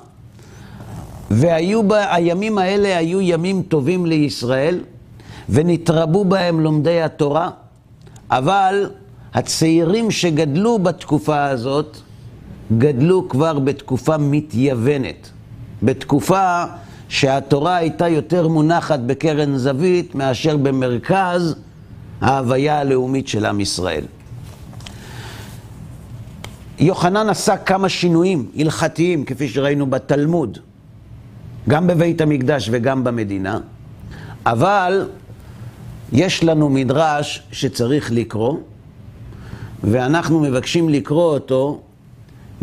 והיו בה, הימים האלה היו ימים טובים לישראל, ונתרבו בהם לומדי התורה, אבל הצעירים שגדלו בתקופה הזאת, גדלו כבר בתקופה מתייוונת. בתקופה שהתורה הייתה יותר מונחת בקרן זווית מאשר במרכז ההוויה הלאומית של עם ישראל. יוחנן עשה כמה שינויים הלכתיים, כפי שראינו בתלמוד, גם בבית המקדש וגם במדינה, אבל יש לנו מדרש שצריך לקרוא, ואנחנו מבקשים לקרוא אותו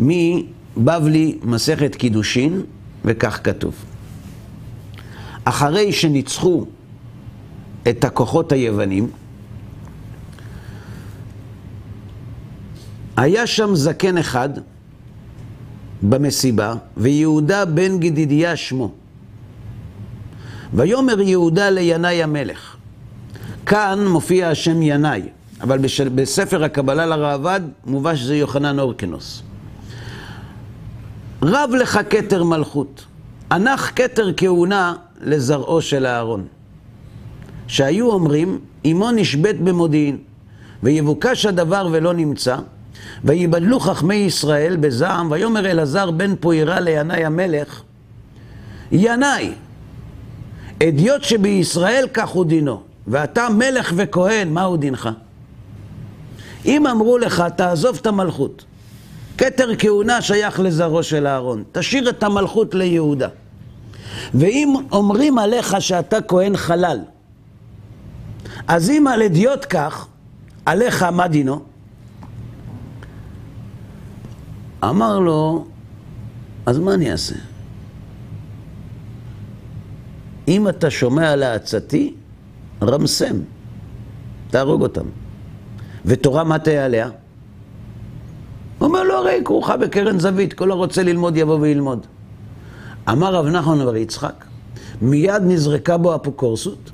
מבבלי מסכת קידושין, וכך כתוב. אחרי שניצחו את הכוחות היוונים, היה שם זקן אחד במסיבה, ויהודה בן גדידיה שמו. ויאמר יהודה לינאי המלך. כאן מופיע השם ינאי, אבל. בספר הקבלה לראב"ד מובא שזה יוחנן אורקנוס. רב לך כתר מלכות, הנח כתר כהונה לזרעו של אהרון. שהיו אומרים, אמו נשבית במודיעין, ויבוקש הדבר ולא נמצא, ויבדלו חכמי ישראל בזעם, ויאמר אלעזר בן פוירה לינאי המלך, ינאי, אדיוט שבישראל כך הוא דינו, ואתה מלך וכהן, מהו דינך? אם אמרו לך, תעזוב את המלכות, כתר כהונה שייך לזרעו של אהרון, תשאיר את המלכות ליהודה. ואם אומרים עליך שאתה כהן חלל, אז אם על אדיוט כך, עליך מה דינו? אמר לו, אז מה אני אעשה? אם אתה שומע לעצתי, רמסם, תהרוג אותם. ותורה מה תהיה עליה? הרי כרוכה בקרן זווית, כל הרוצה ללמוד יבוא וילמוד. אמר רב נחמן בר יצחק, מיד נזרקה בו אפוקורסות,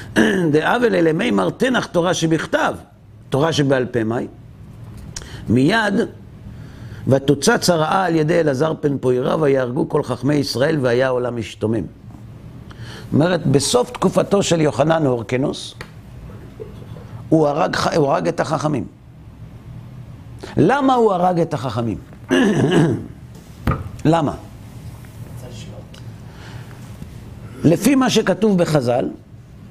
דאבל אלה מימר תנח תורה שבכתב, תורה שבעל פה מהי? מיד ותוצץ הרעה על ידי אלעזר פן פוירה ויהרגו כל חכמי ישראל והיה העולם משתומם. זאת אומרת, בסוף תקופתו של יוחנן הורקנוס, הוא הרג, הוא הרג את החכמים. למה הוא הרג את החכמים? למה? לפי מה שכתוב בחז"ל,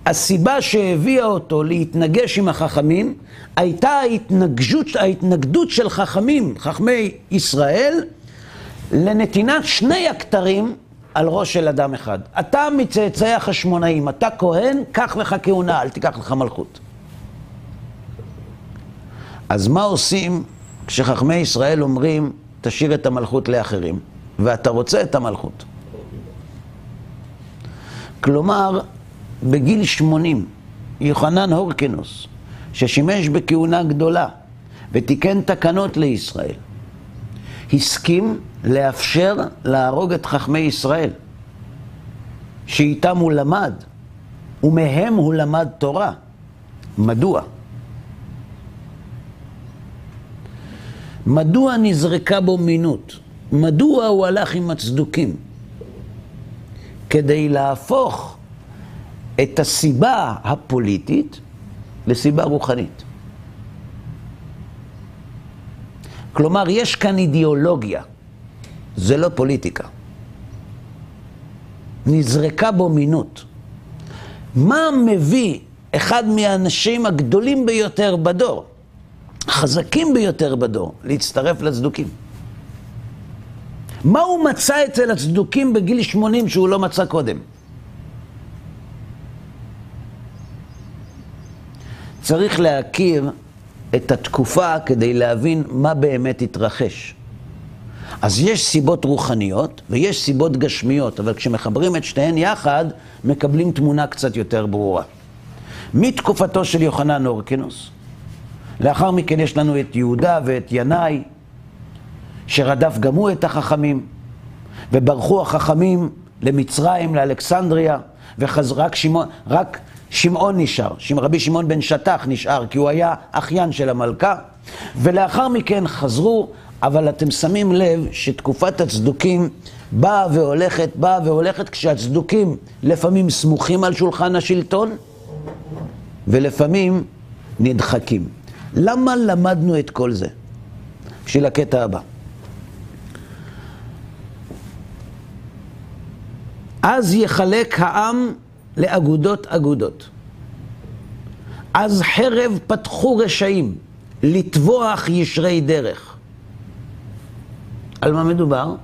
הסיבה שהביאה אותו להתנגש עם החכמים הייתה ההתנגשות, ההתנגדות של חכמים, חכמי ישראל, לנתינת שני הכתרים על ראש של אדם אחד. אתה מצאצאי החשמונאים, אתה כהן, קח לך כהונה, אל תיקח לך מלכות. אז מה עושים כשחכמי ישראל אומרים, תשאיר את המלכות לאחרים, ואתה רוצה את המלכות? כלומר, בגיל 80, יוחנן הורקנוס, ששימש בכהונה גדולה ותיקן תקנות לישראל, הסכים לאפשר להרוג את חכמי ישראל, שאיתם הוא למד, ומהם הוא למד תורה. מדוע? מדוע נזרקה בו מינות? מדוע הוא הלך עם הצדוקים? כדי להפוך את הסיבה הפוליטית לסיבה רוחנית. כלומר, יש כאן אידיאולוגיה, זה לא פוליטיקה. נזרקה בו מינות. מה מביא אחד מהאנשים הגדולים ביותר בדור, החזקים ביותר בדור, להצטרף לצדוקים? מה הוא מצא אצל הצדוקים בגיל 80 שהוא לא מצא קודם? צריך להכיר את התקופה כדי להבין מה באמת התרחש. אז יש סיבות רוחניות ויש סיבות גשמיות, אבל כשמחברים את שתיהן יחד, מקבלים תמונה קצת יותר ברורה. מתקופתו של יוחנן אורקינוס, לאחר מכן יש לנו את יהודה ואת ינאי, שרדף גם הוא את החכמים, וברחו החכמים למצרים, לאלכסנדריה, ורק שמעון, רק שמעון נשאר, רבי שמעון בן שטח נשאר, כי הוא היה אחיין של המלכה, ולאחר מכן חזרו, אבל אתם שמים לב שתקופת הצדוקים באה והולכת, באה והולכת, כשהצדוקים לפעמים סמוכים על שולחן השלטון, ולפעמים נדחקים. למה למדנו את כל זה? בשביל הקטע הבא. אז יחלק העם לאגודות אגודות. אז חרב פתחו רשעים, לטבוח ישרי דרך. על מה מדובר?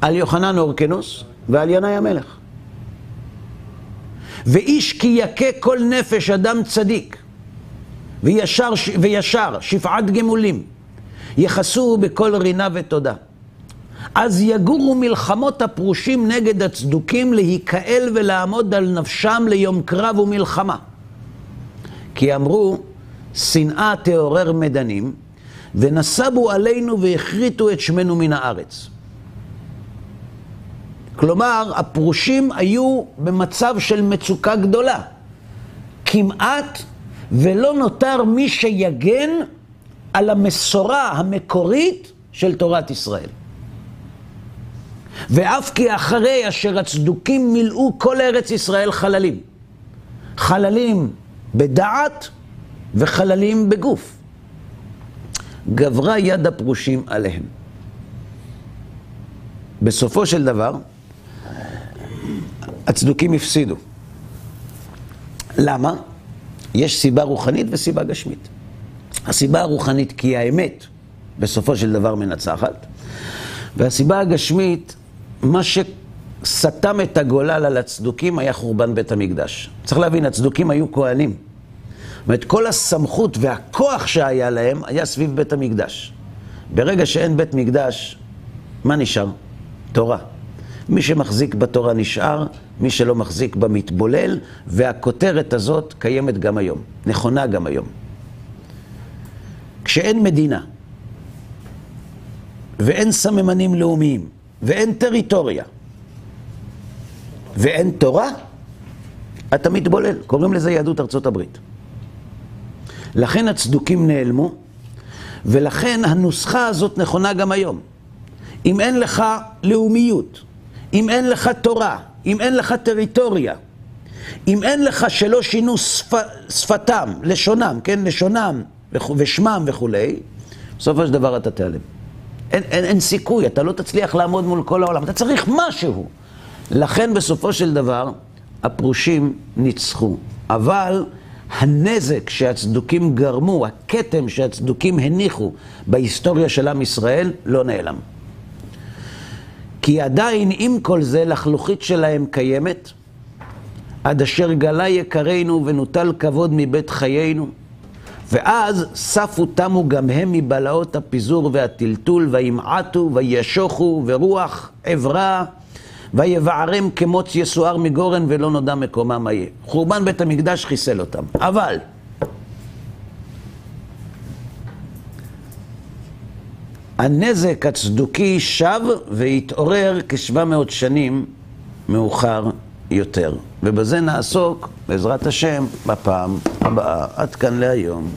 על יוחנן אורקנוס ועל ינאי המלך. ואיש כי יכה כל נפש אדם צדיק, וישר, וישר שפעת גמולים, יכסו בכל רינה ותודה. אז יגורו מלחמות הפרושים נגד הצדוקים להיקהל ולעמוד על נפשם ליום קרב ומלחמה. כי אמרו, שנאה תעורר מדנים, ונסבו עלינו והכריתו את שמנו מן הארץ. כלומר, הפרושים היו במצב של מצוקה גדולה. כמעט ולא נותר מי שיגן על המסורה המקורית של תורת ישראל. ואף כי אחרי אשר הצדוקים מילאו כל ארץ ישראל חללים. חללים בדעת וחללים בגוף. גברה יד הפרושים עליהם. בסופו של דבר, הצדוקים הפסידו. למה? יש סיבה רוחנית וסיבה גשמית. הסיבה הרוחנית כי האמת בסופו של דבר מנצחת, והסיבה הגשמית, מה שסתם את הגולל על הצדוקים היה חורבן בית המקדש. צריך להבין, הצדוקים היו כהנים. זאת אומרת, כל הסמכות והכוח שהיה להם היה סביב בית המקדש. ברגע שאין בית מקדש, מה נשאר? תורה. מי שמחזיק בתורה נשאר, מי שלא מחזיק בה מתבולל, והכותרת הזאת קיימת גם היום, נכונה גם היום. כשאין מדינה, ואין סממנים לאומיים, ואין טריטוריה, ואין תורה, אתה מתבולל. קוראים לזה יהדות ארצות הברית. לכן הצדוקים נעלמו, ולכן הנוסחה הזאת נכונה גם היום. אם אין לך לאומיות, אם אין לך תורה, אם אין לך טריטוריה, אם אין לך שלא שינו שפ... שפתם, לשונם, כן, לשונם ושמם וכולי, בסופו של דבר אתה תיעלם. אין, אין, אין סיכוי, אתה לא תצליח לעמוד מול כל העולם, אתה צריך משהו. לכן בסופו של דבר הפרושים ניצחו. אבל הנזק שהצדוקים גרמו, הכתם שהצדוקים הניחו בהיסטוריה של עם ישראל, לא נעלם. כי עדיין עם כל זה לחלוכית שלהם קיימת, עד אשר גלה יקרנו ונוטל כבוד מבית חיינו, ואז ספו תמו גם הם מבלעות הפיזור והטלטול, וימעטו וישוחו ורוח עברה, ויבערם כמוץ יסוער מגורן ולא נודע מקומם איה. חורבן בית המקדש חיסל אותם. אבל הנזק הצדוקי שב והתעורר כשבע מאות שנים מאוחר יותר. ובזה נעסוק, בעזרת השם, בפעם הבאה. עד כאן להיום.